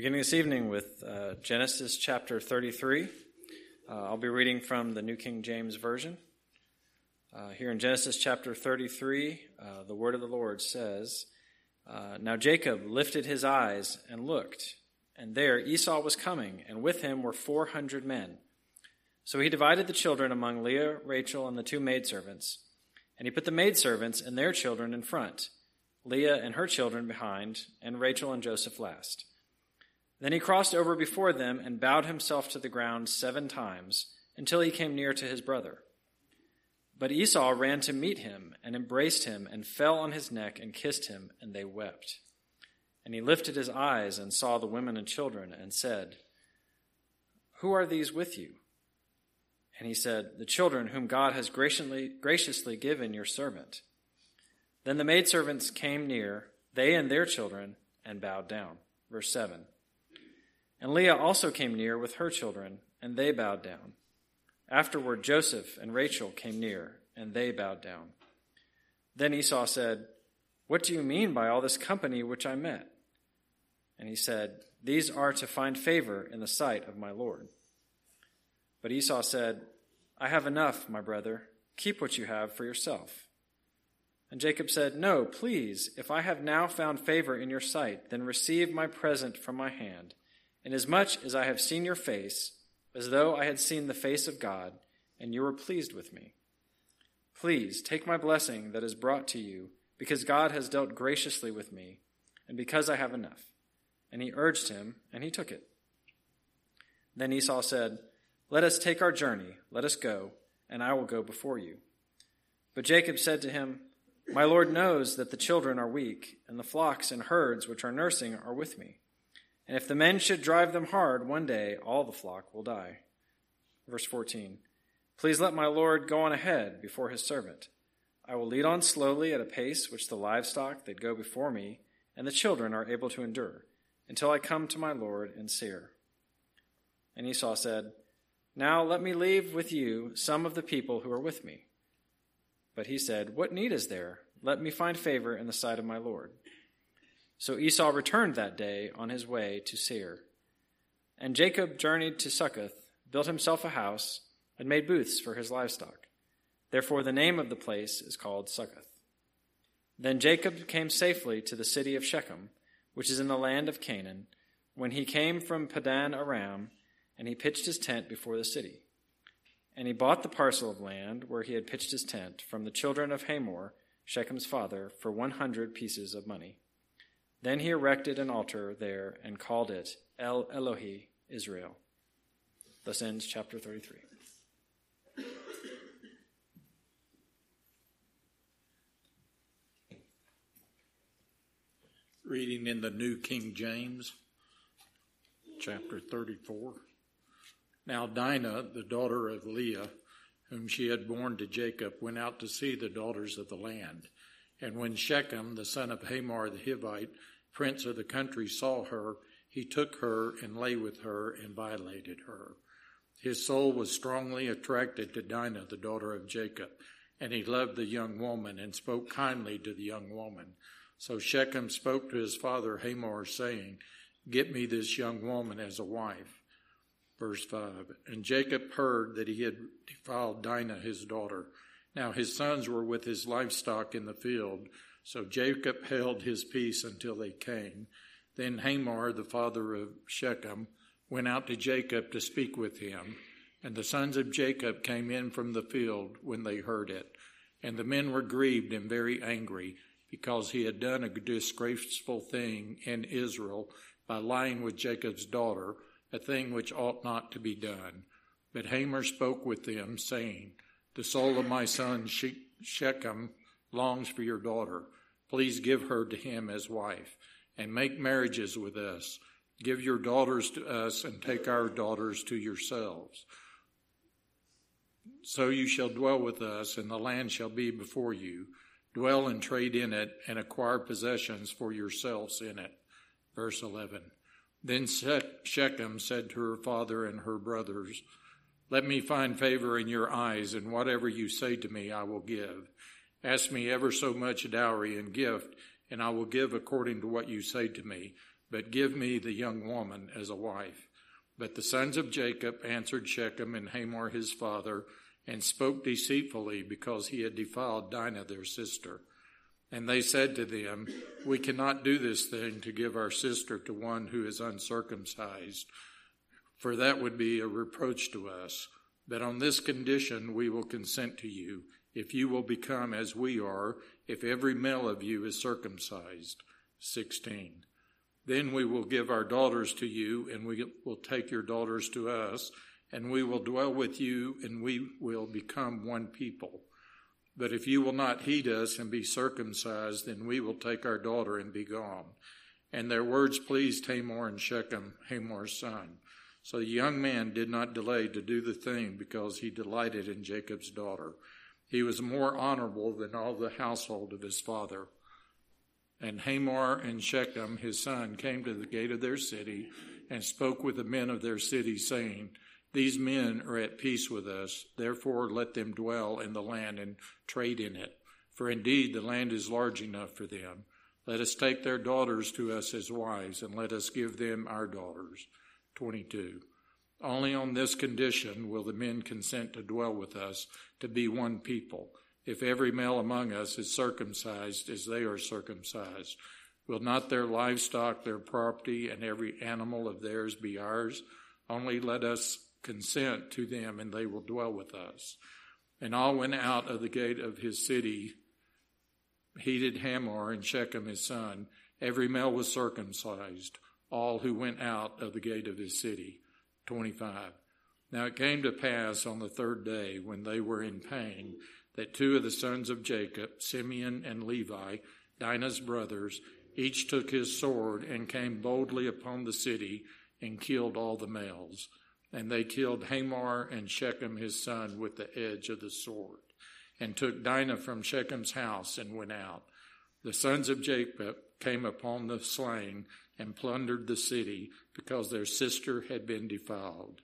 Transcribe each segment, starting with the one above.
Beginning this evening with uh, Genesis chapter 33. Uh, I'll be reading from the New King James Version. Uh, here in Genesis chapter 33, uh, the word of the Lord says uh, Now Jacob lifted his eyes and looked, and there Esau was coming, and with him were 400 men. So he divided the children among Leah, Rachel, and the two maidservants. And he put the maidservants and their children in front, Leah and her children behind, and Rachel and Joseph last. Then he crossed over before them and bowed himself to the ground seven times until he came near to his brother. But Esau ran to meet him and embraced him and fell on his neck and kissed him, and they wept. And he lifted his eyes and saw the women and children and said, Who are these with you? And he said, The children whom God has graciously, graciously given your servant. Then the maidservants came near, they and their children, and bowed down. Verse 7. And Leah also came near with her children, and they bowed down. Afterward, Joseph and Rachel came near, and they bowed down. Then Esau said, What do you mean by all this company which I met? And he said, These are to find favor in the sight of my Lord. But Esau said, I have enough, my brother. Keep what you have for yourself. And Jacob said, No, please, if I have now found favor in your sight, then receive my present from my hand Inasmuch as I have seen your face, as though I had seen the face of God, and you were pleased with me. Please take my blessing that is brought to you, because God has dealt graciously with me, and because I have enough. And he urged him, and he took it. Then Esau said, Let us take our journey, let us go, and I will go before you. But Jacob said to him, My Lord knows that the children are weak, and the flocks and herds which are nursing are with me. And if the men should drive them hard, one day all the flock will die. Verse 14 Please let my Lord go on ahead before his servant. I will lead on slowly at a pace which the livestock that go before me and the children are able to endure, until I come to my Lord and Seir. And Esau said, Now let me leave with you some of the people who are with me. But he said, What need is there? Let me find favor in the sight of my Lord. So Esau returned that day on his way to Seir. And Jacob journeyed to Succoth, built himself a house, and made booths for his livestock. Therefore the name of the place is called Succoth. Then Jacob came safely to the city of Shechem, which is in the land of Canaan, when he came from Padan Aram, and he pitched his tent before the city. And he bought the parcel of land where he had pitched his tent from the children of Hamor, Shechem's father, for one hundred pieces of money. Then he erected an altar there and called it El Elohe Israel. Thus ends chapter 33. Reading in the New King James, chapter 34. Now Dinah, the daughter of Leah, whom she had borne to Jacob, went out to see the daughters of the land. And when Shechem, the son of Hamor the Hivite, prince of the country, saw her, he took her and lay with her and violated her. His soul was strongly attracted to Dinah, the daughter of Jacob, and he loved the young woman and spoke kindly to the young woman. So Shechem spoke to his father Hamor, saying, Get me this young woman as a wife. Verse 5 And Jacob heard that he had defiled Dinah, his daughter. Now his sons were with his livestock in the field so Jacob held his peace until they came. Then Hamor, the father of Shechem, went out to Jacob to speak with him. And the sons of Jacob came in from the field when they heard it. And the men were grieved and very angry because he had done a disgraceful thing in Israel by lying with Jacob's daughter, a thing which ought not to be done. But Hamor spoke with them, saying, The soul of my son Shechem longs for your daughter. Please give her to him as wife and make marriages with us. Give your daughters to us and take our daughters to yourselves. So you shall dwell with us, and the land shall be before you. Dwell and trade in it, and acquire possessions for yourselves in it. Verse 11. Then Shechem said to her father and her brothers, Let me find favor in your eyes, and whatever you say to me I will give. Ask me ever so much dowry and gift, and I will give according to what you say to me. but give me the young woman as a wife. But the sons of Jacob answered Shechem and Hamor his father, and spoke deceitfully because he had defiled Dinah their sister. And they said to them, We cannot do this thing to give our sister to one who is uncircumcised, for that would be a reproach to us. But on this condition we will consent to you, if you will become as we are, if every male of you is circumcised. 16. Then we will give our daughters to you, and we will take your daughters to us, and we will dwell with you, and we will become one people. But if you will not heed us and be circumcised, then we will take our daughter and be gone. And their words pleased Hamor and Shechem, Hamor's son. So the young man did not delay to do the thing because he delighted in Jacob's daughter. He was more honorable than all the household of his father. And Hamor and Shechem, his son, came to the gate of their city and spoke with the men of their city, saying, These men are at peace with us, therefore let them dwell in the land and trade in it. For indeed the land is large enough for them. Let us take their daughters to us as wives, and let us give them our daughters. 22. Only on this condition will the men consent to dwell with us, to be one people if every male among us is circumcised as they are circumcised, will not their livestock, their property, and every animal of theirs be ours? Only let us consent to them, and they will dwell with us. And all went out of the gate of his city, heeded Hamor and Shechem his son. Every male was circumcised, all who went out of the gate of his city. 25. Now it came to pass on the third day, when they were in pain, that two of the sons of Jacob, Simeon and Levi, Dinah's brothers, each took his sword and came boldly upon the city and killed all the males. And they killed Hamor and Shechem his son with the edge of the sword, and took Dinah from Shechem's house and went out. The sons of Jacob came upon the slain and plundered the city because their sister had been defiled.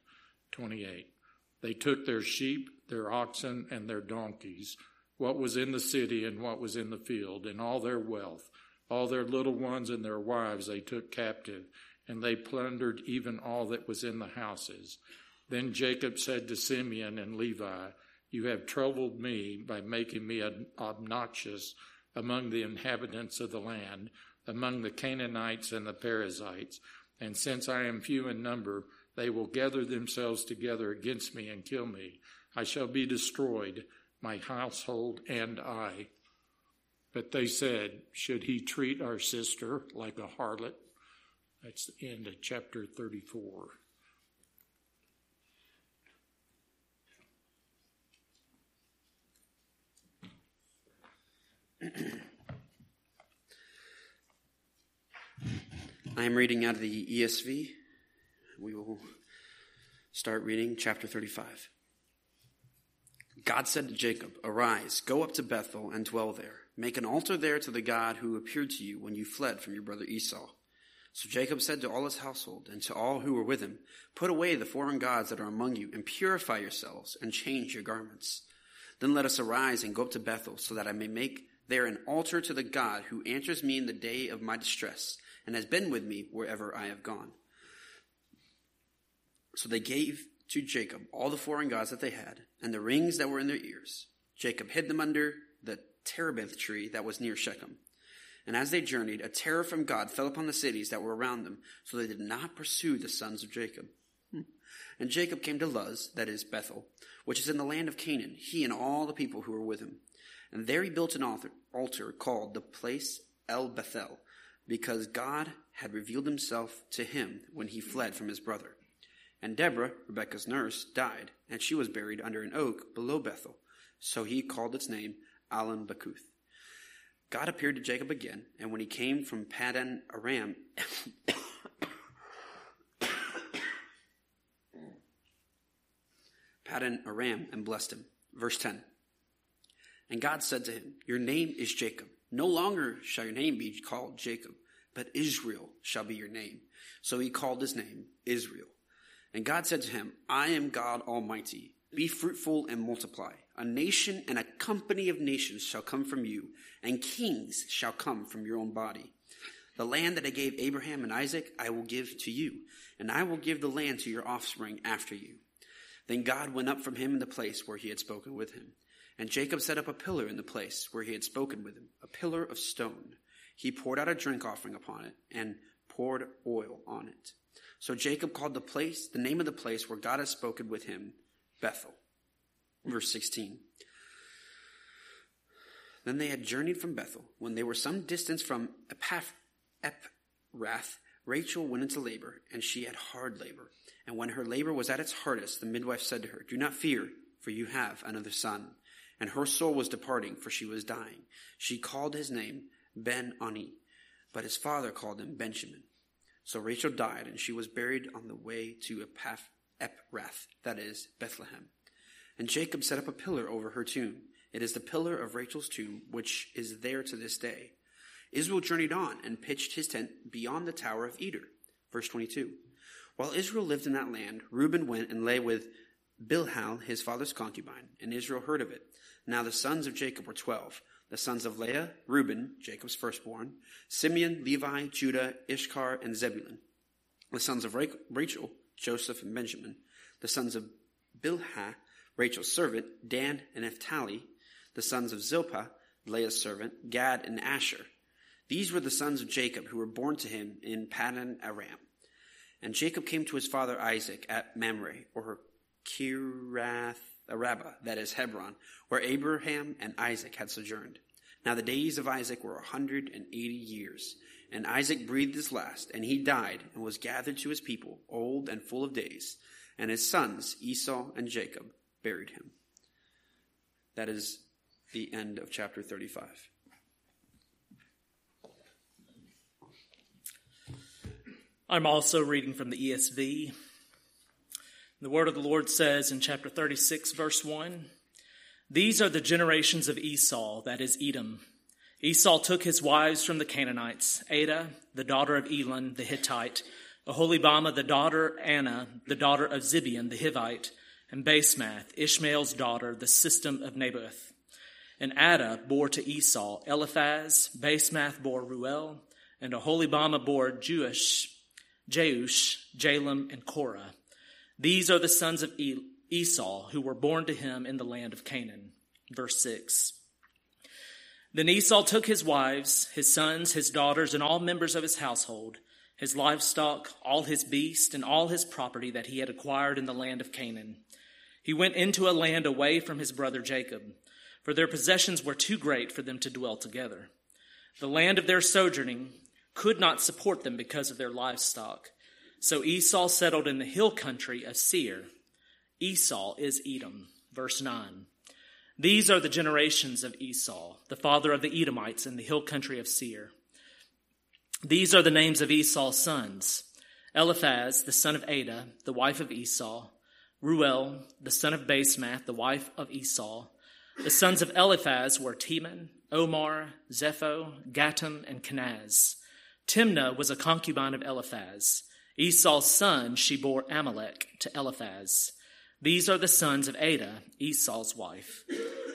28. They took their sheep their oxen and their donkeys, what was in the city and what was in the field, and all their wealth, all their little ones and their wives they took captive, and they plundered even all that was in the houses. Then Jacob said to Simeon and Levi, You have troubled me by making me obnoxious among the inhabitants of the land, among the Canaanites and the Perizzites. And since I am few in number, they will gather themselves together against me and kill me. I shall be destroyed, my household and I. But they said, Should he treat our sister like a harlot? That's the end of chapter 34. I am reading out of the ESV. We will start reading chapter 35. God said to Jacob, Arise, go up to Bethel and dwell there. Make an altar there to the God who appeared to you when you fled from your brother Esau. So Jacob said to all his household and to all who were with him, Put away the foreign gods that are among you, and purify yourselves, and change your garments. Then let us arise and go up to Bethel, so that I may make there an altar to the God who answers me in the day of my distress, and has been with me wherever I have gone. So they gave to Jacob all the foreign gods that they had, and the rings that were in their ears. Jacob hid them under the terebinth tree that was near Shechem. And as they journeyed, a terror from God fell upon the cities that were around them, so they did not pursue the sons of Jacob. Hmm. And Jacob came to Luz, that is Bethel, which is in the land of Canaan, he and all the people who were with him. And there he built an altar, altar called the place El Bethel, because God had revealed himself to him when he fled from his brother. And Deborah, Rebekah's nurse, died, and she was buried under an oak below Bethel. So he called its name Allon Bachuth. God appeared to Jacob again, and when he came from Paddan Aram, Paddan Aram, and blessed him. Verse 10. And God said to him, Your name is Jacob. No longer shall your name be called Jacob, but Israel shall be your name. So he called his name Israel. And God said to him, I am God Almighty. Be fruitful and multiply. A nation and a company of nations shall come from you, and kings shall come from your own body. The land that I gave Abraham and Isaac, I will give to you, and I will give the land to your offspring after you. Then God went up from him in the place where he had spoken with him. And Jacob set up a pillar in the place where he had spoken with him, a pillar of stone. He poured out a drink offering upon it and poured oil on it. So Jacob called the place, the name of the place where God had spoken with him, Bethel. Verse 16. Then they had journeyed from Bethel. When they were some distance from Ephrath, Rachel went into labor, and she had hard labor. And when her labor was at its hardest, the midwife said to her, Do not fear, for you have another son. And her soul was departing, for she was dying. She called his name Ben Oni, but his father called him Benjamin. So Rachel died, and she was buried on the way to Ephrath, that is, Bethlehem. And Jacob set up a pillar over her tomb. It is the pillar of Rachel's tomb, which is there to this day. Israel journeyed on and pitched his tent beyond the tower of Eder. Verse 22. While Israel lived in that land, Reuben went and lay with Bilhah, his father's concubine, and Israel heard of it. Now the sons of Jacob were twelve. The sons of Leah, Reuben, Jacob's firstborn, Simeon, Levi, Judah, Issachar, and Zebulun. The sons of Rachel, Joseph and Benjamin. The sons of Bilhah, Rachel's servant, Dan and Naphtali. The sons of Zilpah, Leah's servant, Gad and Asher. These were the sons of Jacob who were born to him in Paddan Aram. And Jacob came to his father Isaac at Mamre, or Kiriath Araba, that is Hebron, where Abraham and Isaac had sojourned. Now the days of Isaac were a hundred and eighty years. And Isaac breathed his last, and he died, and was gathered to his people, old and full of days. And his sons, Esau and Jacob, buried him. That is the end of chapter 35. I'm also reading from the ESV. The word of the Lord says in chapter 36, verse 1 These are the generations of Esau, that is Edom. Esau took his wives from the Canaanites Adah, the daughter of Elon the Hittite, Aholibamah, the daughter Anah, the daughter of Zibeon the Hivite, and Basemath, Ishmael's daughter, the system of Nebaioth. And Adah bore to Esau Eliphaz, Basemath bore Ruel, and Aholibamah bore Jewish Jeush, Jalam, and Korah. These are the sons of Esau who were born to him in the land of Canaan. Verse 6. Then Esau took his wives, his sons, his daughters, and all members of his household, his livestock, all his beasts, and all his property that he had acquired in the land of Canaan. He went into a land away from his brother Jacob, for their possessions were too great for them to dwell together. The land of their sojourning could not support them because of their livestock. So Esau settled in the hill country of Seir. Esau is Edom. Verse 9. These are the generations of Esau, the father of the Edomites in the hill country of Seir. These are the names of Esau's sons Eliphaz, the son of Adah, the wife of Esau, Ruel, the son of Basemath, the wife of Esau. The sons of Eliphaz were Teman, Omar, Zepho, Gatam, and Kenaz. Timnah was a concubine of Eliphaz. Esau's son she bore Amalek to Eliphaz. These are the sons of Adah, Esau's wife.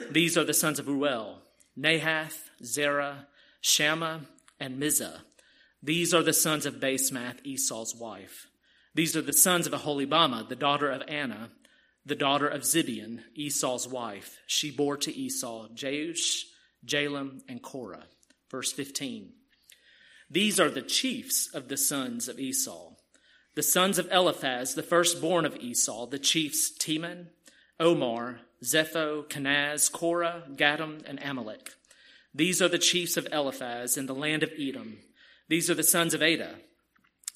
These are the sons of Ruel, Nahath, Zerah, Shammah, and Mizah. These are the sons of Basemath, Esau's wife. These are the sons of Aholibamah, the daughter of Anah, the daughter of Zibeon, Esau's wife. She bore to Esau Jeush, Jalam, and Korah. Verse 15. These are the chiefs of the sons of Esau. The sons of Eliphaz, the firstborn of Esau, the chiefs Teman, Omar, Zepho, Kenaz, Korah, Gatam, and Amalek. These are the chiefs of Eliphaz in the land of Edom. These are the sons of Adah.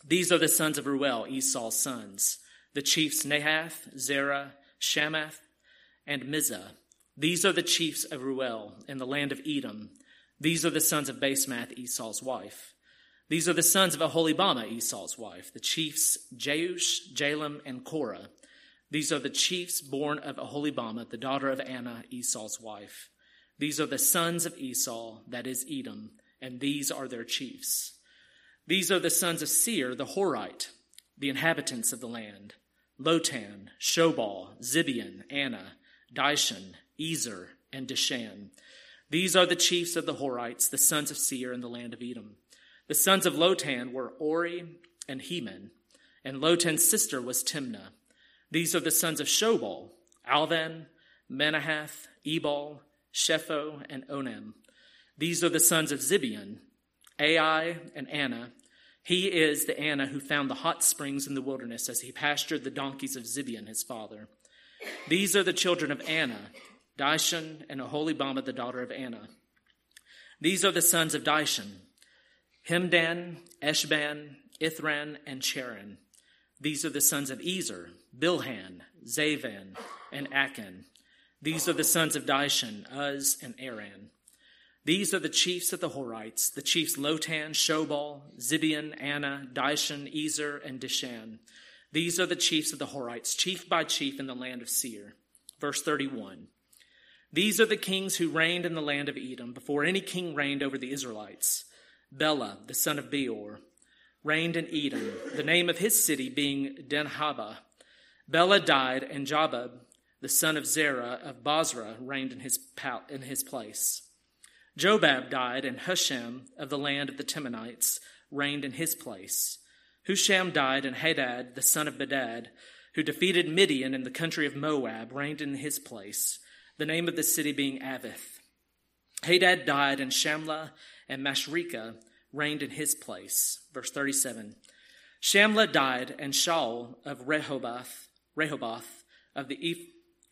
These are the sons of Ruel, Esau's sons. The chiefs Nahath, Zerah, Shammah, and Mizah. These are the chiefs of Ruel in the land of Edom. These are the sons of Basemath, Esau's wife. These are the sons of Aholibamah, Esau's wife, the chiefs Jeush, Jalam, and Korah. These are the chiefs born of Aholibamah, the daughter of Anah, Esau's wife. These are the sons of Esau, that is Edom, and these are their chiefs. These are the sons of Seir, the Horite, the inhabitants of the land Lotan, Shobal, Zibeon, Anah, Dishon, Ezer, and Dishan. These are the chiefs of the Horites, the sons of Seir in the land of Edom. The sons of Lotan were Ori and Heman, and Lotan's sister was Timnah. These are the sons of Shobal, Alvan, Manahath, Ebal, Shepho, and Onam. These are the sons of Zibeon, Ai and Anah. He is the Anah who found the hot springs in the wilderness as he pastured the donkeys of Zibeon, his father. These are the children of Anah, Dishon and Aholibamah, the daughter of Anah. These are the sons of Dishon, Hemdan, Eshban, Ithran, and Cheran. These are the sons of Ezer, Bilhan, Zaavan, and Akan. These are the sons of Dishon, Uz, and Aran. These are the chiefs of the Horites, the chiefs Lotan, Shobal, Zibeon, Anah, Dishon, Ezer, and Dishan. These are the chiefs of the Horites, chief by chief in the land of Seir. Verse 31. These are the kings who reigned in the land of Edom before any king reigned over the Israelites. Bela, the son of Beor, reigned in Edom, the name of his city being Dinhabah. Bela died, and Jobab, the son of Zerah of Bozrah, reigned in his, in his place. Jobab died, and Husham of the land of the Temanites reigned in his place. Husham died, and Hadad, the son of Bedad, who defeated Midian in the country of Moab, reigned in his place, the name of the city being Avith. Hadad died, and Shamlah and Mashreka reigned in his place. Verse 37. Shamlah died, and Shaul of Rehoboth, Rehoboth of the,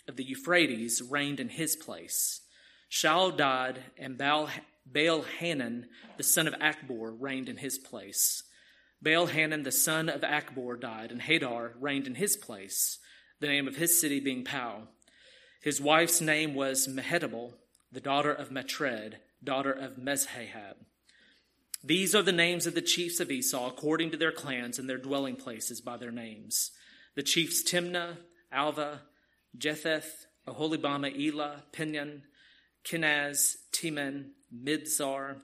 of the Euphrates reigned in his place. Shaul died, and Baal, Baal Hanan, the son of Achbor, reigned in his place. Baal Hanan, the son of Achbor, died, and Hadar reigned in his place, the name of his city being Pau. His wife's name was Mehetabel, the daughter of Matred, daughter of Mezahab. These are the names of the chiefs of Esau according to their clans and their dwelling places by their names. The chiefs Timnah, Alva, Jetheth, Aholibamah, Elah, Pinon, Kenaz, Teman, Mibzar,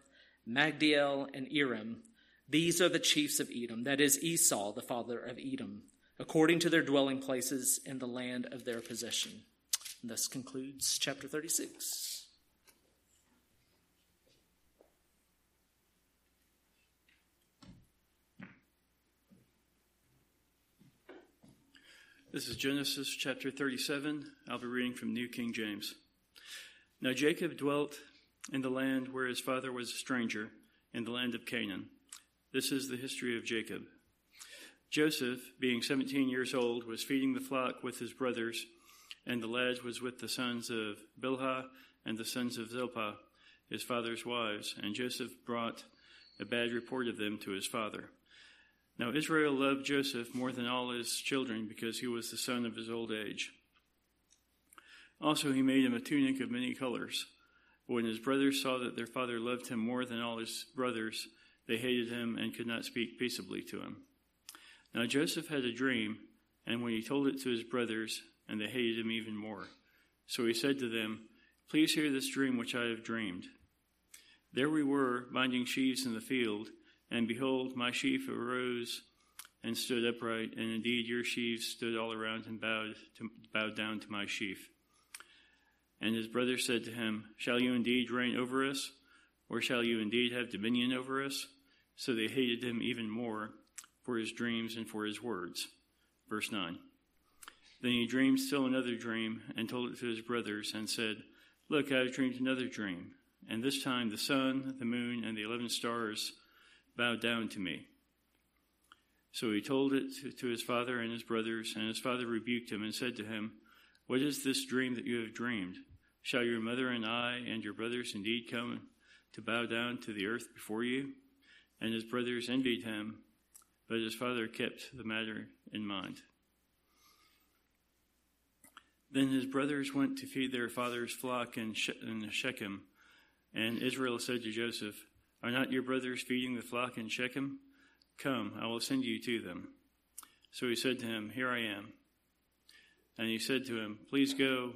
Magdiel, and Iram. These are the chiefs of Edom, that is Esau, the father of Edom, according to their dwelling places in the land of their possession. And thus concludes chapter 36. This is Genesis chapter 37. I'll be reading from New King James. Now Jacob dwelt in the land where his father was a stranger, in the land of Canaan. This is the history of Jacob. Joseph, being 17 years old, was feeding the flock with his brothers, and the lad was with the sons of Bilhah and the sons of Zilpah, his father's wives, and Joseph brought a bad report of them to his father. Now Israel loved Joseph more than all his children because he was the son of his old age. Also, he made him a tunic of many colors. But when his brothers saw that their father loved him more than all his brothers, they hated him and could not speak peaceably to him. Now Joseph had a dream, and when he told it to his brothers, and they hated him even more. So he said to them, Please hear this dream which I have dreamed. There we were, binding sheaves in the field and behold, my sheaf arose and stood upright, and indeed your sheaves stood all around and bowed, to, bowed down to my sheaf. And his brother said to him, Shall you indeed reign over us, or shall you indeed have dominion over us? So they hated him even more for his dreams and for his words. Verse 9. Then he dreamed still another dream and told it to his brothers and said, Look, I have dreamed another dream. And this time the sun, the moon, and the eleven stars Bow down to me. So he told it to his father and his brothers, and his father rebuked him and said to him, What is this dream that you have dreamed? Shall your mother and I and your brothers indeed come to bow down to the earth before you? And his brothers envied him, but his father kept the matter in mind. Then his brothers went to feed their father's flock in Shechem, and Israel said to Joseph, are not your brothers feeding the flock in Shechem? Come, I will send you to them. So he said to him, Here I am. And he said to him, Please go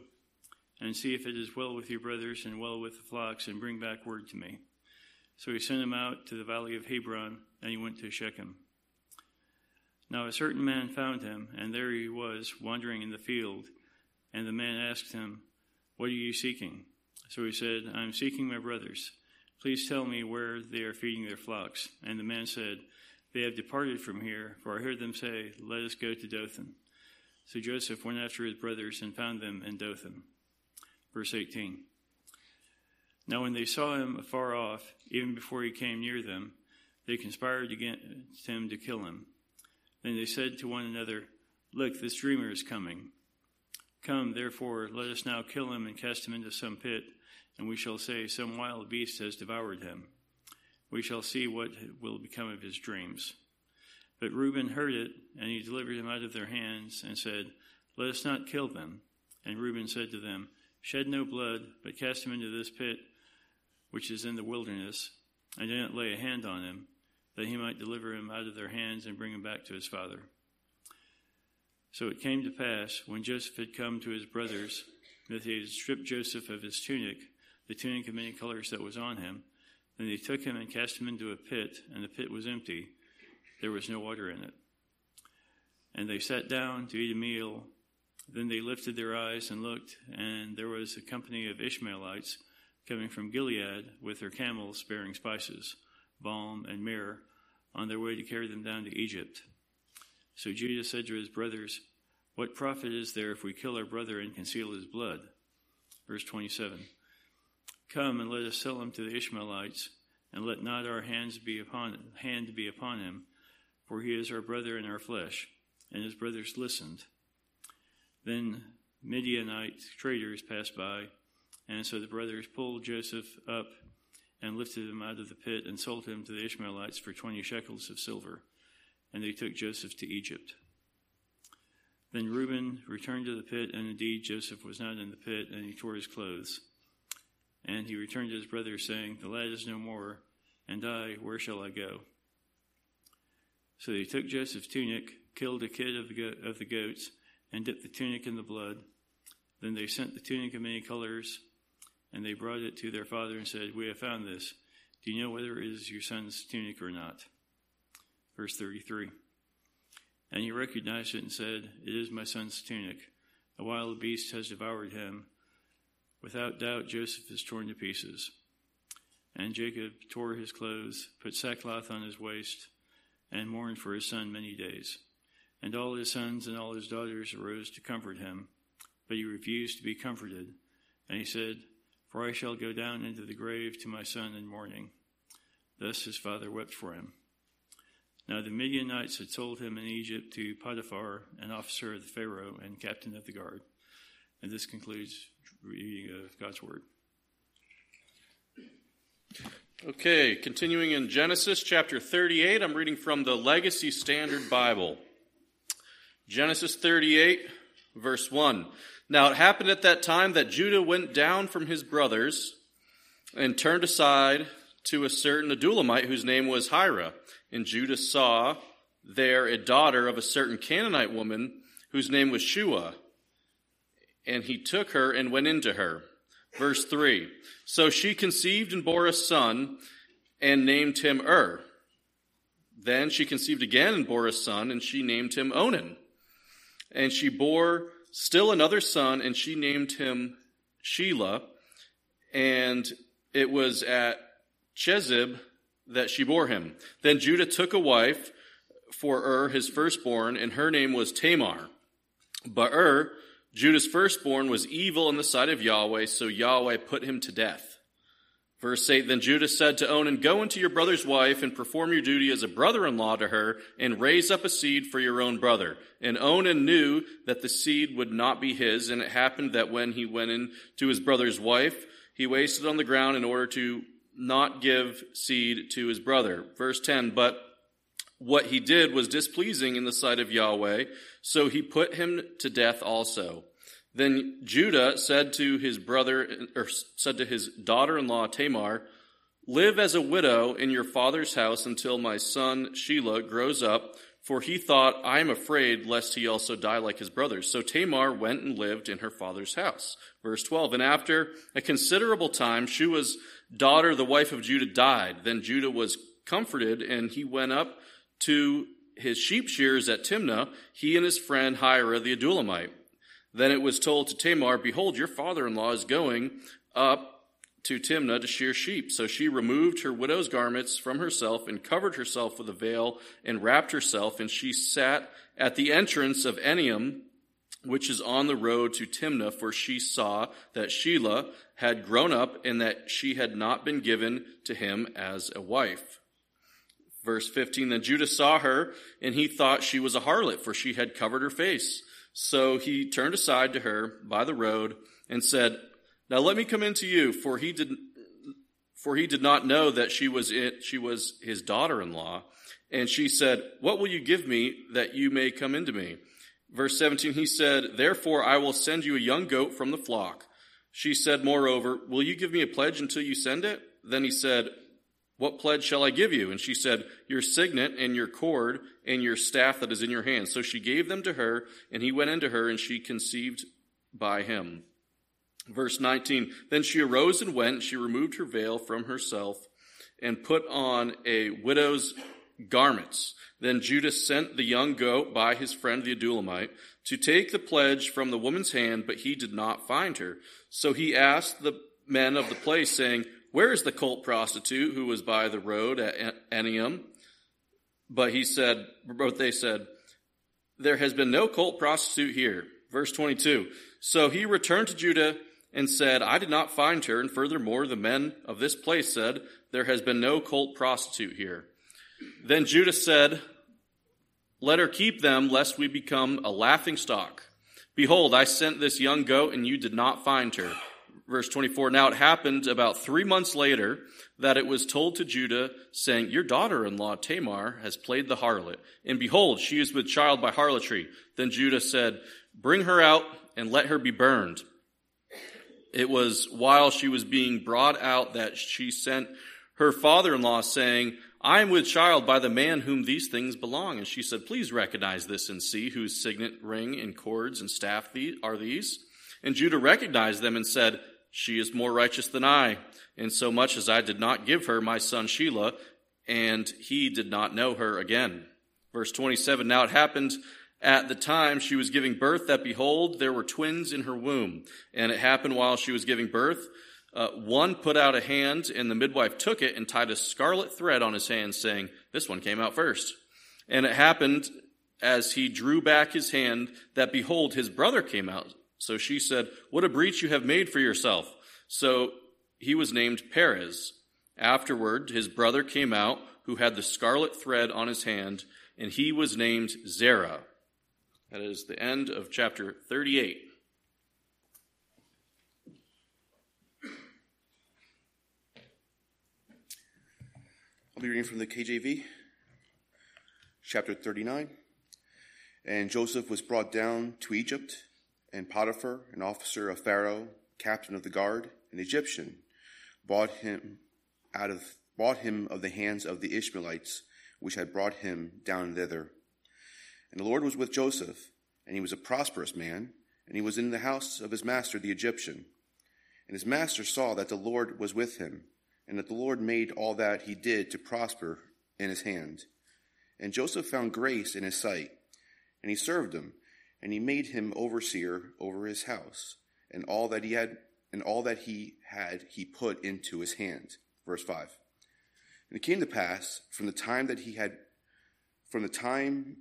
and see if it is well with your brothers and well with the flocks, and bring back word to me. So he sent him out to the valley of Hebron, and he went to Shechem. Now a certain man found him, and there he was, wandering in the field. And the man asked him, What are you seeking? So he said, I am seeking my brothers. Please tell me where they are feeding their flocks. And the man said, They have departed from here, for I heard them say, Let us go to Dothan. So Joseph went after his brothers and found them in Dothan. Verse 18. Now, when they saw him afar off, even before he came near them, they conspired against him to kill him. Then they said to one another, Look, this dreamer is coming. Come, therefore, let us now kill him and cast him into some pit, and we shall say, Some wild beast has devoured him. We shall see what will become of his dreams. But Reuben heard it, and he delivered him out of their hands, and said, Let us not kill them. And Reuben said to them, Shed no blood, but cast him into this pit which is in the wilderness, and do not lay a hand on him, that he might deliver him out of their hands and bring him back to his father. So it came to pass, when Joseph had come to his brothers, that they had stripped Joseph of his tunic, the tunic of many colors that was on him. Then they took him and cast him into a pit, and the pit was empty. There was no water in it. And they sat down to eat a meal. Then they lifted their eyes and looked, and there was a company of Ishmaelites coming from Gilead with their camels bearing spices, balm, and myrrh, on their way to carry them down to Egypt. So Judah said to his brothers, What profit is there if we kill our brother and conceal his blood? Verse 27 Come and let us sell him to the Ishmaelites, and let not our hands be upon hand be upon him, for he is our brother in our flesh. And his brothers listened. Then Midianite traders passed by and so the brothers pulled Joseph up and lifted him out of the pit and sold him to the Ishmaelites for 20 shekels of silver. And they took Joseph to Egypt. Then Reuben returned to the pit, and indeed Joseph was not in the pit, and he tore his clothes. And he returned to his brothers, saying, The lad is no more, and I, where shall I go? So they took Joseph's tunic, killed a kid of the, go- of the goats, and dipped the tunic in the blood. Then they sent the tunic of many colors and they brought it to their father and said, We have found this. Do you know whether it is your son's tunic or not? Verse 33. And he recognized it and said, It is my son's tunic. A wild beast has devoured him. Without doubt, Joseph is torn to pieces. And Jacob tore his clothes, put sackcloth on his waist, and mourned for his son many days. And all his sons and all his daughters arose to comfort him, but he refused to be comforted. And he said, for I shall go down into the grave to my son in mourning. Thus his father wept for him. Now the Midianites had sold him in Egypt to Potiphar, an officer of the Pharaoh and captain of the guard. And this concludes reading of God's word. Okay, continuing in Genesis chapter 38, I'm reading from the Legacy Standard Bible. Genesis 38, verse 1. Now it happened at that time that Judah went down from his brothers and turned aside to a certain Adullamite whose name was Hira. And Judah saw there a daughter of a certain Canaanite woman whose name was Shua. And he took her and went into her. Verse 3. So she conceived and bore a son and named him Ur. Then she conceived again and bore a son, and she named him Onan. And she bore still another son, and she named him Shelah. And it was at Chezib that she bore him. Then Judah took a wife for Ur, his firstborn, and her name was Tamar. But Ur, Judah's firstborn, was evil in the sight of Yahweh, so Yahweh put him to death. Verse 8 Then Judah said to Onan, Go into your brother's wife and perform your duty as a brother in law to her, and raise up a seed for your own brother. And Onan knew that the seed would not be his, and it happened that when he went in to his brother's wife, he wasted on the ground in order to not give seed to his brother. Verse 10 But what he did was displeasing in the sight of Yahweh, so he put him to death also. Then Judah said to his brother, or said to his daughter-in-law Tamar, Live as a widow in your father's house until my son Shelah grows up, for he thought, I am afraid lest he also die like his brothers. So Tamar went and lived in her father's house. Verse 12. And after a considerable time, Shua's daughter, the wife of Judah, died. Then Judah was comforted, and he went up to his sheep shears at Timnah, he and his friend Hira the Adullamite. Then it was told to Tamar, Behold, your father in law is going up to Timnah to shear sheep. So she removed her widow's garments from herself and covered herself with a veil and wrapped herself, and she sat at the entrance of Enaim, which is on the road to Timnah, for she saw that Shelah had grown up and that she had not been given to him as a wife. Verse 15, then Judah saw her, and he thought she was a harlot, for she had covered her face. So he turned aside to her by the road and said, now let me come into you, for he did, for he did not know that she was it, she was his daughter-in-law. And she said, What will you give me that you may come into me? Verse 17, he said, Therefore I will send you a young goat from the flock. She said, Moreover, will you give me a pledge until you send it? Then he said, What pledge shall I give you? And she said, Your signet and your cord and your staff that is in your hand. So she gave them to her, and he went into her, and she conceived by him. Verse 19 Then she arose and went. She removed her veil from herself and put on a widow's garments. Then Judas sent the young goat by his friend the Adullamite to take the pledge from the woman's hand, but he did not find her. So he asked the men of the place, saying, Where is the cult prostitute who was by the road at Enaim? But he said, but they said, There has been no cult prostitute here. Verse 22. So he returned to Judah and said, I did not find her. And furthermore, the men of this place said, There has been no cult prostitute here. Then Judah said, Let her keep them, lest we become a laughing stock. Behold, I sent this young goat, and you did not find her. Verse 24 Now it happened about three months later that it was told to Judah, saying, Your daughter in law Tamar has played the harlot, and behold, she is with child by harlotry. Then Judah said, Bring her out and let her be burned. It was while she was being brought out that she sent her father in law, saying, I am with child by the man whom these things belong. And she said, Please recognize this and see whose signet ring and cords and staff are these. And Judah recognized them and said, She is more righteous than I, in so much as I did not give her my son Shelah, and he did not know her again. Verse 27 Now it happened at the time she was giving birth that behold, there were twins in her womb. And it happened while she was giving birth. Uh, one put out a hand, and the midwife took it and tied a scarlet thread on his hand, saying, This one came out first. And it happened as he drew back his hand that behold, his brother came out. So she said, What a breach you have made for yourself. So he was named Perez. Afterward, his brother came out, who had the scarlet thread on his hand, and he was named Zerah. That is the end of chapter 38. I'll be reading from the KJV, chapter 39. And Joseph was brought down to Egypt, and Potiphar, an officer of Pharaoh, captain of the guard, an Egyptian, bought him out of bought him of the hands of the Ishmaelites, which had brought him down thither. And the Lord was with Joseph, and he was a prosperous man, and he was in the house of his master the Egyptian. And his master saw that the Lord was with him, and that the Lord made all that he did to prosper in his hand. And Joseph found grace in his sight, and he served him, and he made him overseer over his house, and all that he had and all that he had he put into his hand. Verse 5. And it came to pass from the time that he had from the time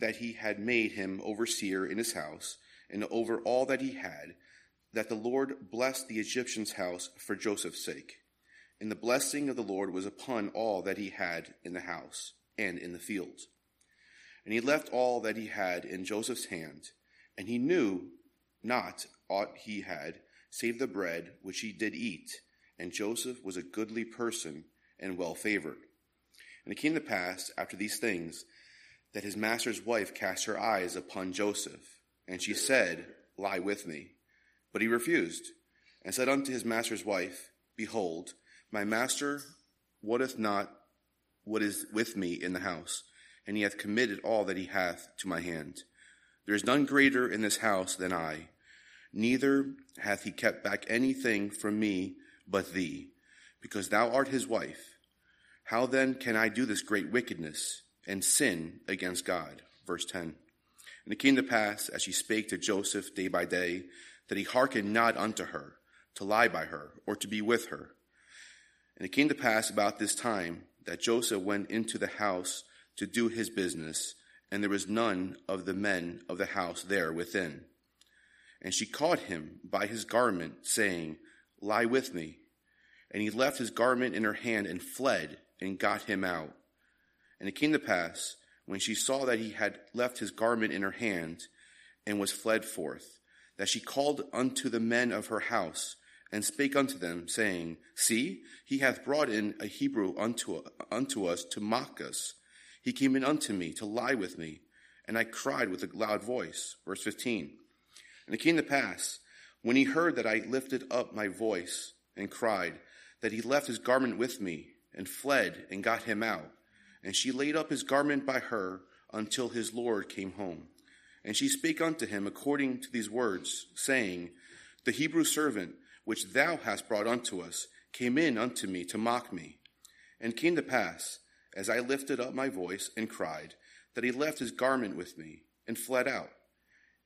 that he had made him overseer in his house and over all that he had, that the Lord blessed the Egyptian's house for Joseph's sake. And the blessing of the Lord was upon all that he had in the house and in the fields. And he left all that he had in Joseph's hand, and he knew not aught he had, save the bread which he did eat. And Joseph was a goodly person and well favored. And it came to pass after these things that his master's wife cast her eyes upon Joseph, and she said, Lie with me. But he refused, and said unto his master's wife, Behold, my master wotteth not what is with me in the house, and he hath committed all that he hath to my hand. There is none greater in this house than I, neither hath he kept back anything from me but thee, because thou art his wife. How then can I do this great wickedness? and sin against God. Verse 10. And it came to pass, as she spake to Joseph day by day, that he hearkened not unto her, to lie by her or to be with her. And it came to pass about this time that Joseph went into the house to do his business, and there was none of the men of the house there within. And she caught him by his garment, saying, Lie with me. And he left his garment in her hand and fled and got him out. And it came to pass, when she saw that he had left his garment in her hand and was fled forth, that she called unto the men of her house and spake unto them, saying, See, he hath brought in a Hebrew unto, unto us to mock us. He came in unto me to lie with me, and I cried with a loud voice. Verse 15. And it came to pass, when he heard that I lifted up my voice and cried, that he left his garment with me and fled and got him out. And she laid up his garment by her until his Lord came home. And she spake unto him according to these words, saying, The Hebrew servant which thou hast brought unto us came in unto me to mock me. And came to pass, as I lifted up my voice and cried, that he left his garment with me and fled out.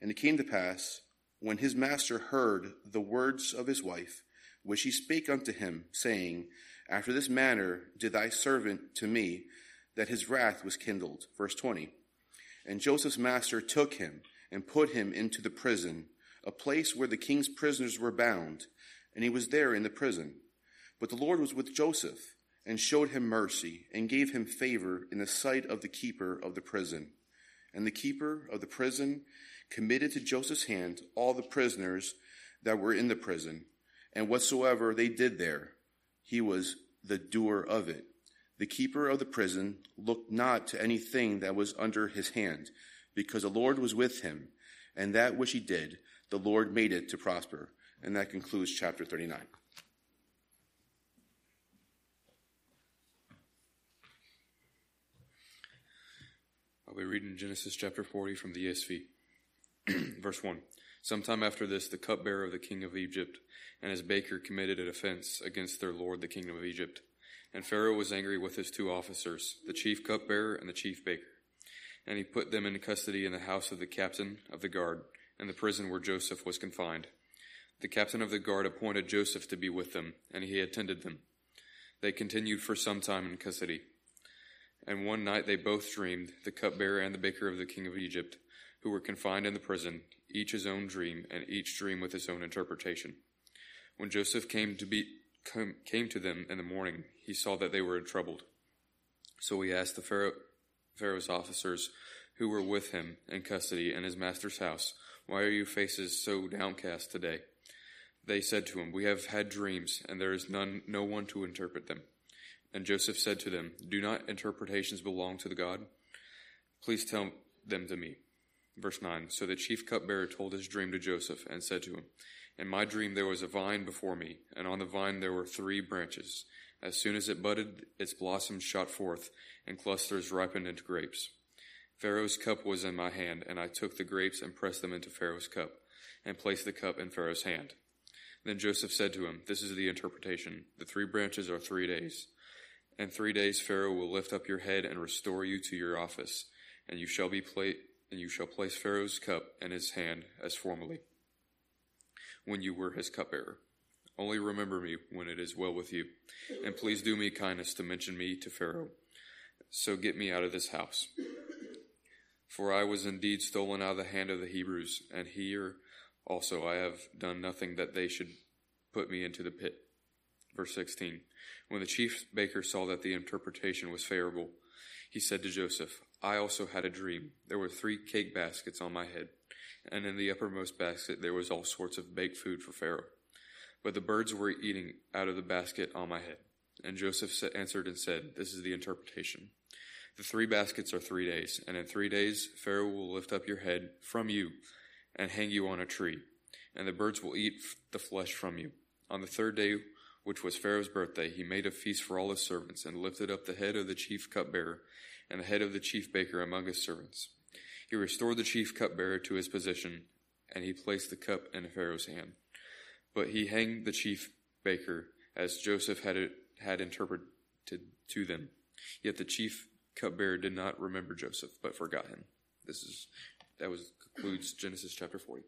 And it came to pass, when his master heard the words of his wife, which he spake unto him, saying, After this manner did thy servant to me, that his wrath was kindled. Verse 20. And Joseph's master took him and put him into the prison, a place where the king's prisoners were bound, and he was there in the prison. But the Lord was with Joseph, and showed him mercy, and gave him favor in the sight of the keeper of the prison. And the keeper of the prison committed to Joseph's hand all the prisoners that were in the prison, and whatsoever they did there, he was the doer of it. The keeper of the prison looked not to anything that was under his hand, because the Lord was with him, and that which he did, the Lord made it to prosper. And that concludes chapter 39. I'll be reading Genesis chapter 40 from the ESV. Verse 1. Sometime after this, the cupbearer of the king of Egypt and his baker committed an offense against their lord, the king of Egypt. And Pharaoh was angry with his two officers, the chief cupbearer and the chief baker. And he put them in custody in the house of the captain of the guard, and the prison where Joseph was confined. The captain of the guard appointed Joseph to be with them, and he attended them. They continued for some time in custody. And one night they both dreamed, the cupbearer and the baker of the king of Egypt, who were confined in the prison, each his own dream, and each dream with his own interpretation. When Joseph came to be came to them in the morning, he saw that they were troubled. So he asked the Pharaoh, Pharaoh's officers who were with him in custody in his master's house, Why are your faces so downcast today? They said to him, We have had dreams, and there is none, no one to interpret them. And Joseph said to them, Do not interpretations belong to the God? Please tell them to me. Verse 9 So the chief cupbearer told his dream to Joseph and said to him, In my dream there was a vine before me, and on the vine there were three branches. As soon as it budded, its blossoms shot forth, and clusters ripened into grapes. Pharaoh's cup was in my hand, and I took the grapes and pressed them into Pharaoh's cup, and placed the cup in Pharaoh's hand. Then Joseph said to him, This is the interpretation. The three branches are three days. In three days Pharaoh will lift up your head and restore you to your office, and you shall be pla- and you shall place Pharaoh's cup in his hand as formerly, when you were his cupbearer. Only remember me when it is well with you, and please do me kindness to mention me to Pharaoh. So get me out of this house. For I was indeed stolen out of the hand of the Hebrews, and here also I have done nothing that they should put me into the pit. Verse 16. When the chief baker saw that the interpretation was favorable, he said to Joseph, I also had a dream. There were three cake baskets on my head, and in the uppermost basket there was all sorts of baked food for Pharaoh. But the birds were eating out of the basket on my head. And Joseph answered and said, This is the interpretation. The three baskets are three days, and in three days Pharaoh will lift up your head from you and hang you on a tree, and the birds will eat the flesh from you. On the third day, which was Pharaoh's birthday, he made a feast for all his servants, and lifted up the head of the chief cupbearer and the head of the chief baker among his servants. He restored the chief cupbearer to his position, and he placed the cup in Pharaoh's hand. But he hanged the chief baker, as Joseph had, it, had interpreted to them. Yet the chief cupbearer did not remember Joseph, but forgot him. This is that was concludes Genesis chapter 40.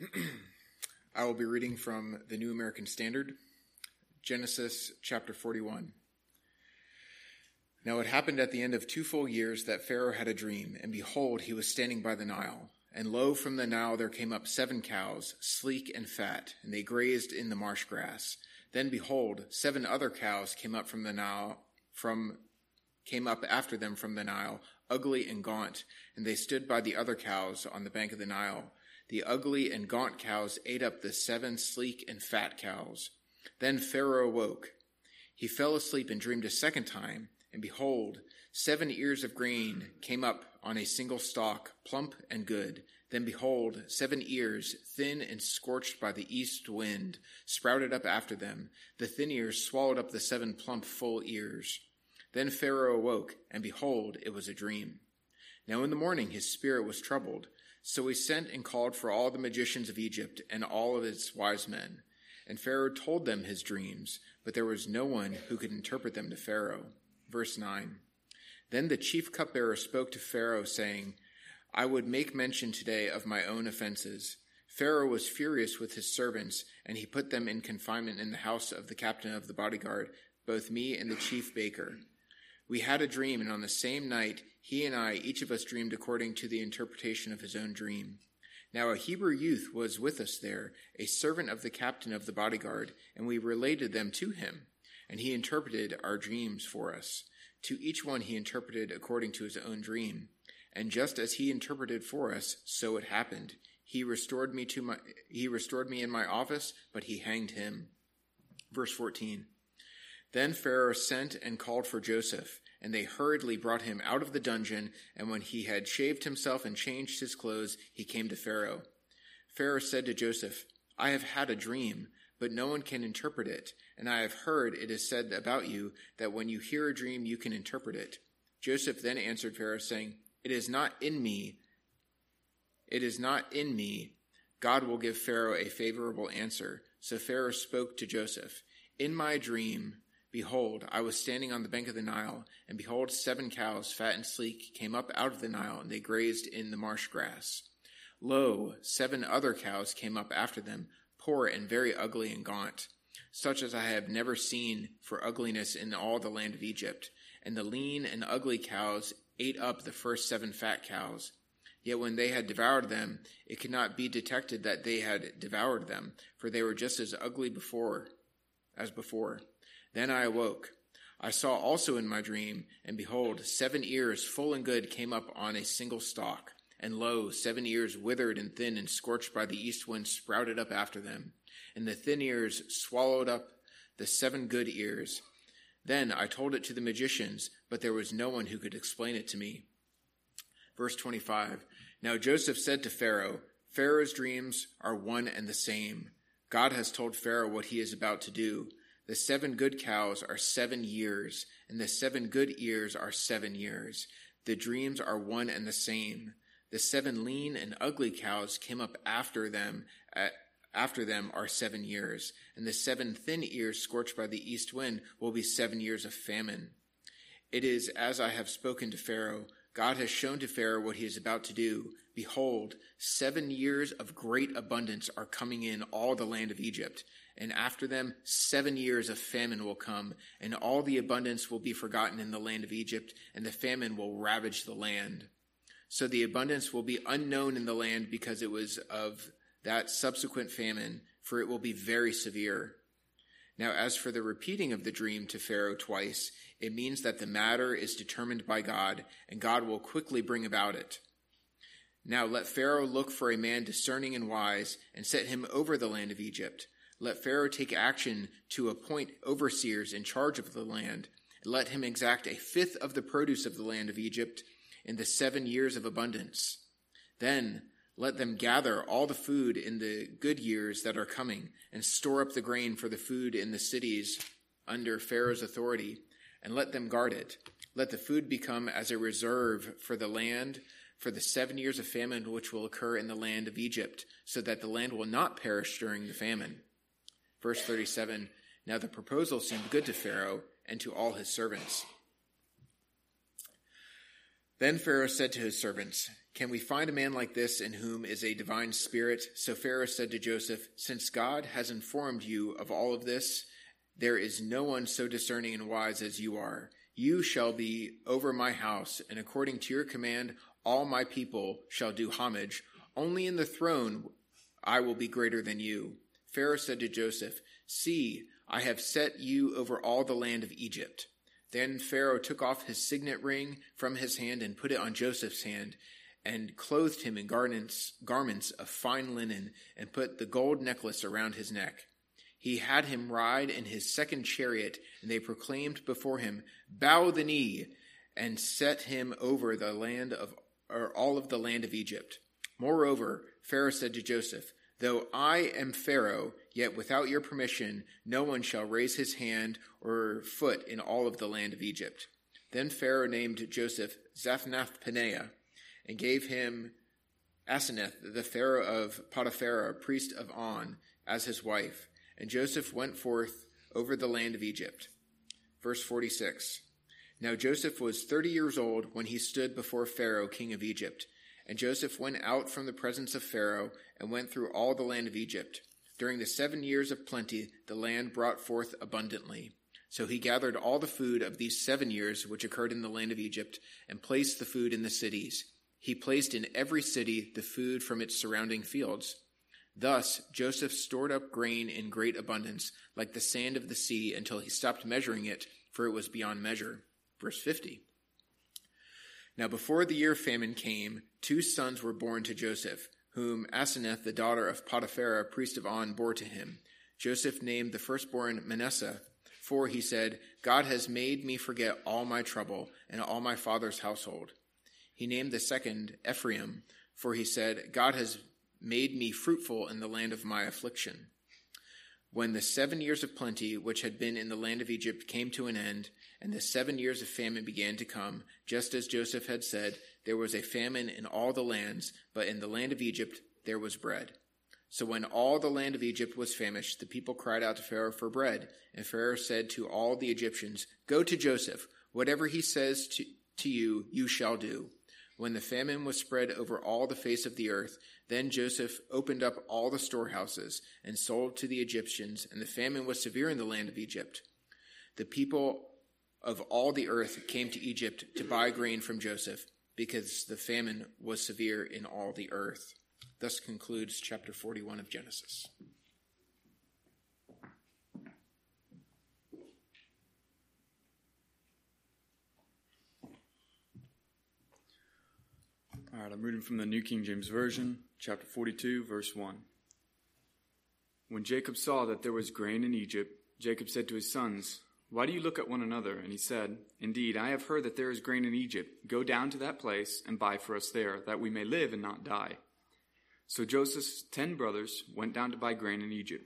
I will be reading from the New American Standard, Genesis chapter 41. Now it happened at the end of two full years that Pharaoh had a dream, and behold, he was standing by the Nile. And lo, from the Nile there came up seven cows, sleek and fat, and they grazed in the marsh grass. Then behold, seven other cows came up from the Nile, from came up after them from the Nile, ugly and gaunt, and they stood by the other cows on the bank of the Nile. The ugly and gaunt cows ate up the seven sleek and fat cows. Then Pharaoh awoke. He fell asleep and dreamed a second time, and behold, seven ears of grain came up on a single stalk, plump and good. Then behold, seven ears, thin and scorched by the east wind, sprouted up after them. The thin ears swallowed up the seven plump, full ears. Then Pharaoh awoke, and behold, it was a dream. Now in the morning his spirit was troubled. So he sent and called for all the magicians of Egypt and all of its wise men. And Pharaoh told them his dreams, but there was no one who could interpret them to Pharaoh. Verse 9. Then the chief cupbearer spoke to Pharaoh, saying, I would make mention today of my own offenses. Pharaoh was furious with his servants, and he put them in confinement in the house of the captain of the bodyguard, both me and the chief baker. We had a dream, and on the same night, he and I, each of us dreamed according to the interpretation of his own dream. Now a Hebrew youth was with us there, a servant of the captain of the bodyguard, and we related them to him, and he interpreted our dreams for us. To each one he interpreted according to his own dream. And just as he interpreted for us, so it happened. He restored me to my, he restored me in my office, but he hanged him. Verse 14. Then Pharaoh sent and called for Joseph, and they hurriedly brought him out of the dungeon, and when he had shaved himself and changed his clothes, he came to Pharaoh. Pharaoh said to Joseph, I have had a dream, but no one can interpret it, and I have heard it is said about you that when you hear a dream you can interpret it. Joseph then answered Pharaoh, saying, It is not in me. It is not in me. God will give Pharaoh a favorable answer. So Pharaoh spoke to Joseph, In my dream, Behold, I was standing on the bank of the Nile, and behold, seven cows, fat and sleek, came up out of the Nile, and they grazed in the marsh grass. Lo, seven other cows came up after them, poor and very ugly and gaunt, such as I have never seen for ugliness in all the land of Egypt. And the lean and ugly cows ate up the first seven fat cows. Yet when they had devoured them, it could not be detected that they had devoured them, for they were just as ugly before as before. Then I awoke. I saw also in my dream, and behold, seven ears full and good came up on a single stalk. And lo, seven ears withered and thin and scorched by the east wind sprouted up after them. And the thin ears swallowed up the seven good ears. Then I told it to the magicians, but there was no one who could explain it to me. Verse 25. Now Joseph said to Pharaoh, Pharaoh's dreams are one and the same. God has told Pharaoh what he is about to do. The seven good cows are seven years, and the seven good ears are seven years. The dreams are one and the same. The seven lean and ugly cows came up after them, at, after them are seven years, and the seven thin ears scorched by the east wind will be seven years of famine. It is as I have spoken to Pharaoh. God has shown to Pharaoh what he is about to do. Behold, seven years of great abundance are coming in all the land of Egypt and after them seven years of famine will come, and all the abundance will be forgotten in the land of Egypt, and the famine will ravage the land. So the abundance will be unknown in the land because it was of that subsequent famine, for it will be very severe. Now, as for the repeating of the dream to Pharaoh twice, it means that the matter is determined by God, and God will quickly bring about it. Now let Pharaoh look for a man discerning and wise, and set him over the land of Egypt let Pharaoh take action to appoint overseers in charge of the land. Let him exact a fifth of the produce of the land of Egypt in the seven years of abundance. Then let them gather all the food in the good years that are coming, and store up the grain for the food in the cities under Pharaoh's authority, and let them guard it. Let the food become as a reserve for the land for the seven years of famine which will occur in the land of Egypt, so that the land will not perish during the famine. Verse 37 Now the proposal seemed good to Pharaoh and to all his servants. Then Pharaoh said to his servants, Can we find a man like this in whom is a divine spirit? So Pharaoh said to Joseph, Since God has informed you of all of this, there is no one so discerning and wise as you are. You shall be over my house, and according to your command, all my people shall do homage. Only in the throne I will be greater than you. Pharaoh said to Joseph, See, I have set you over all the land of Egypt. Then Pharaoh took off his signet ring from his hand and put it on Joseph's hand and clothed him in garments, garments of fine linen, and put the gold necklace around his neck. He had him ride in his second chariot, and they proclaimed before him, Bow the knee, and set him over the land of, or all of the land of Egypt. Moreover, Pharaoh said to Joseph, Though I am Pharaoh, yet without your permission, no one shall raise his hand or foot in all of the land of Egypt. Then Pharaoh named Joseph Zaphnath Paneah and gave him Asenath, the Pharaoh of Potiphar, priest of On, as his wife. And Joseph went forth over the land of Egypt. Verse 46. Now Joseph was thirty years old when he stood before Pharaoh, king of Egypt. And Joseph went out from the presence of Pharaoh and went through all the land of Egypt. During the seven years of plenty, the land brought forth abundantly. So he gathered all the food of these seven years which occurred in the land of Egypt and placed the food in the cities he placed in every city the food from its surrounding fields. Thus Joseph stored up grain in great abundance, like the sand of the sea, until he stopped measuring it, for it was beyond measure. Verse 50. Now before the year of famine came, two sons were born to Joseph, whom Asenath, the daughter of Potiphar, priest of On, bore to him. Joseph named the firstborn Manasseh, for he said, God has made me forget all my trouble and all my father's household. He named the second Ephraim, for he said, God has made me fruitful in the land of my affliction. When the seven years of plenty which had been in the land of Egypt came to an end, and the seven years of famine began to come, just as Joseph had said, there was a famine in all the lands, but in the land of Egypt there was bread. So when all the land of Egypt was famished, the people cried out to Pharaoh for bread. And Pharaoh said to all the Egyptians, Go to Joseph. Whatever he says to, to you, you shall do. When the famine was spread over all the face of the earth, then Joseph opened up all the storehouses and sold to the Egyptians, and the famine was severe in the land of Egypt. The people of all the earth came to Egypt to buy grain from Joseph, because the famine was severe in all the earth. Thus concludes chapter 41 of Genesis. All right, I'm reading from the New King James Version, chapter 42, verse 1. When Jacob saw that there was grain in Egypt, Jacob said to his sons, Why do you look at one another? And he said, Indeed, I have heard that there is grain in Egypt. Go down to that place and buy for us there, that we may live and not die. So Joseph's ten brothers went down to buy grain in Egypt.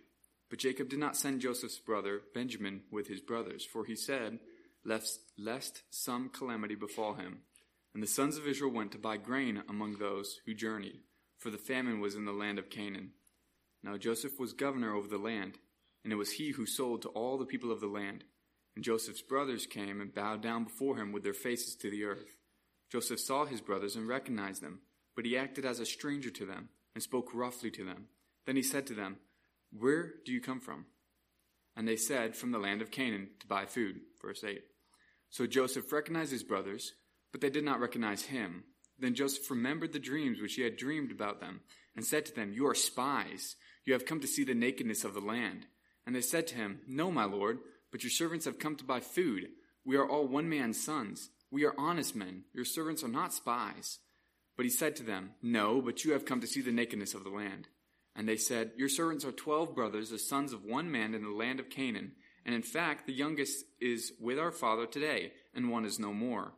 But Jacob did not send Joseph's brother Benjamin with his brothers, for he said, Lest, lest some calamity befall him. And the sons of Israel went to buy grain among those who journeyed, for the famine was in the land of Canaan. Now Joseph was governor over the land, and it was he who sold to all the people of the land. And Joseph's brothers came and bowed down before him with their faces to the earth. Joseph saw his brothers and recognized them, but he acted as a stranger to them and spoke roughly to them. Then he said to them, Where do you come from? And they said, From the land of Canaan to buy food. Verse 8. So Joseph recognized his brothers but they did not recognize him. Then Joseph remembered the dreams which he had dreamed about them, and said to them, You are spies. You have come to see the nakedness of the land. And they said to him, No, my lord, but your servants have come to buy food. We are all one man's sons. We are honest men. Your servants are not spies. But he said to them, No, but you have come to see the nakedness of the land. And they said, Your servants are twelve brothers, the sons of one man in the land of Canaan. And in fact, the youngest is with our father today, and one is no more.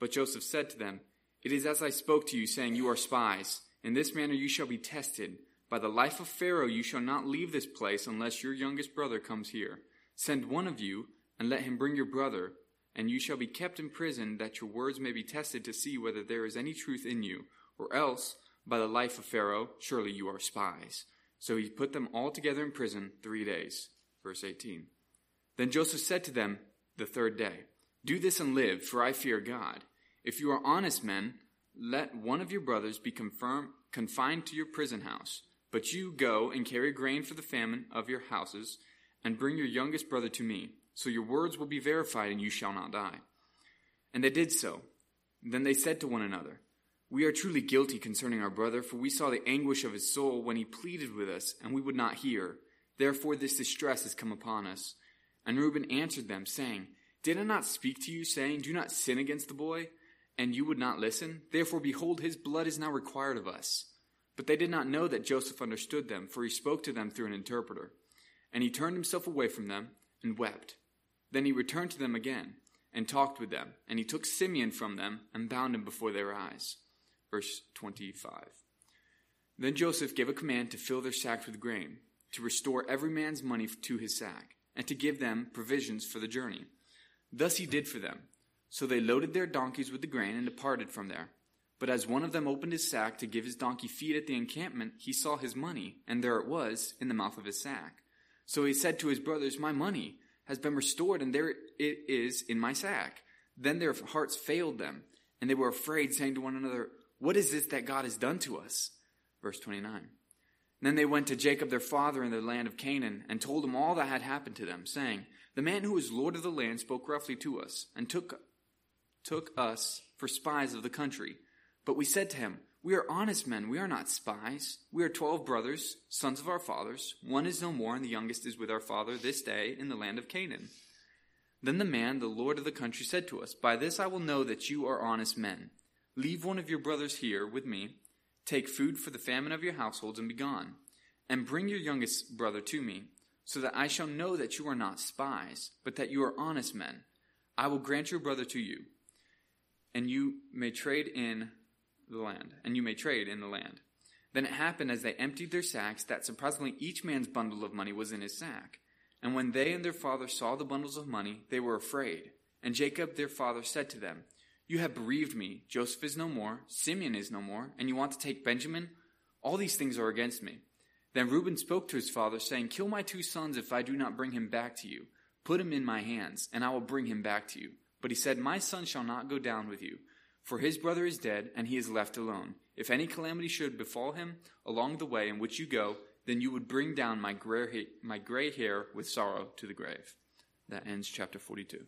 But Joseph said to them, It is as I spoke to you, saying, You are spies. In this manner you shall be tested. By the life of Pharaoh you shall not leave this place unless your youngest brother comes here. Send one of you, and let him bring your brother, and you shall be kept in prison, that your words may be tested to see whether there is any truth in you. Or else, by the life of Pharaoh, surely you are spies. So he put them all together in prison three days. Verse 18. Then Joseph said to them the third day, Do this and live, for I fear God. If you are honest men, Let one of your brothers be confined to your prison house, but you go and carry grain for the famine of your houses, and bring your youngest brother to me, so your words will be verified, and you shall not die. And they did so. Then they said to one another, We are truly guilty concerning our brother, for we saw the anguish of his soul when he pleaded with us, and we would not hear. Therefore this distress has come upon us. And Reuben answered them, saying, Did I not speak to you, saying, Do not sin against the boy? And you would not listen? Therefore, behold, his blood is now required of us. But they did not know that Joseph understood them, for he spoke to them through an interpreter. And he turned himself away from them and wept. Then he returned to them again and talked with them. And he took Simeon from them and bound him before their eyes. Verse 25. Then Joseph gave a command to fill their sacks with grain, to restore every man's money to his sack, and to give them provisions for the journey. Thus he did for them. So they loaded their donkeys with the grain and departed from there. But as one of them opened his sack to give his donkey feed at the encampment, he saw his money, and there it was in the mouth of his sack. So he said to his brothers, My money has been restored, and there it is in my sack. Then their hearts failed them, and they were afraid, saying to one another, What is this that God has done to us? Verse 29. Then they went to Jacob their father in the land of Canaan, and told him all that had happened to them, saying, The man who is Lord of the land spoke roughly to us, and took took us for spies of the country. But we said to him, We are honest men, we are not spies. We are twelve brothers, sons of our fathers. One is no more, and the youngest is with our father this day in the land of Canaan. Then the man, the lord of the country, said to us, By this I will know that you are honest men. Leave one of your brothers here with me, take food for the famine of your households, and be gone. And bring your youngest brother to me, so that I shall know that you are not spies, but that you are honest men. I will grant your brother to you and you may trade in the land, and you may trade in the land. Then it happened as they emptied their sacks that surprisingly each man's bundle of money was in his sack. And when they and their father saw the bundles of money, they were afraid. And Jacob their father said to them, You have bereaved me. Joseph is no more, Simeon is no more, and you want to take Benjamin? All these things are against me. Then Reuben spoke to his father, saying, Kill my two sons if I do not bring him back to you. Put him in my hands, and I will bring him back to you. But he said, My son shall not go down with you, for his brother is dead, and he is left alone. If any calamity should befall him along the way in which you go, then you would bring down my gray, my gray hair with sorrow to the grave. That ends chapter 42.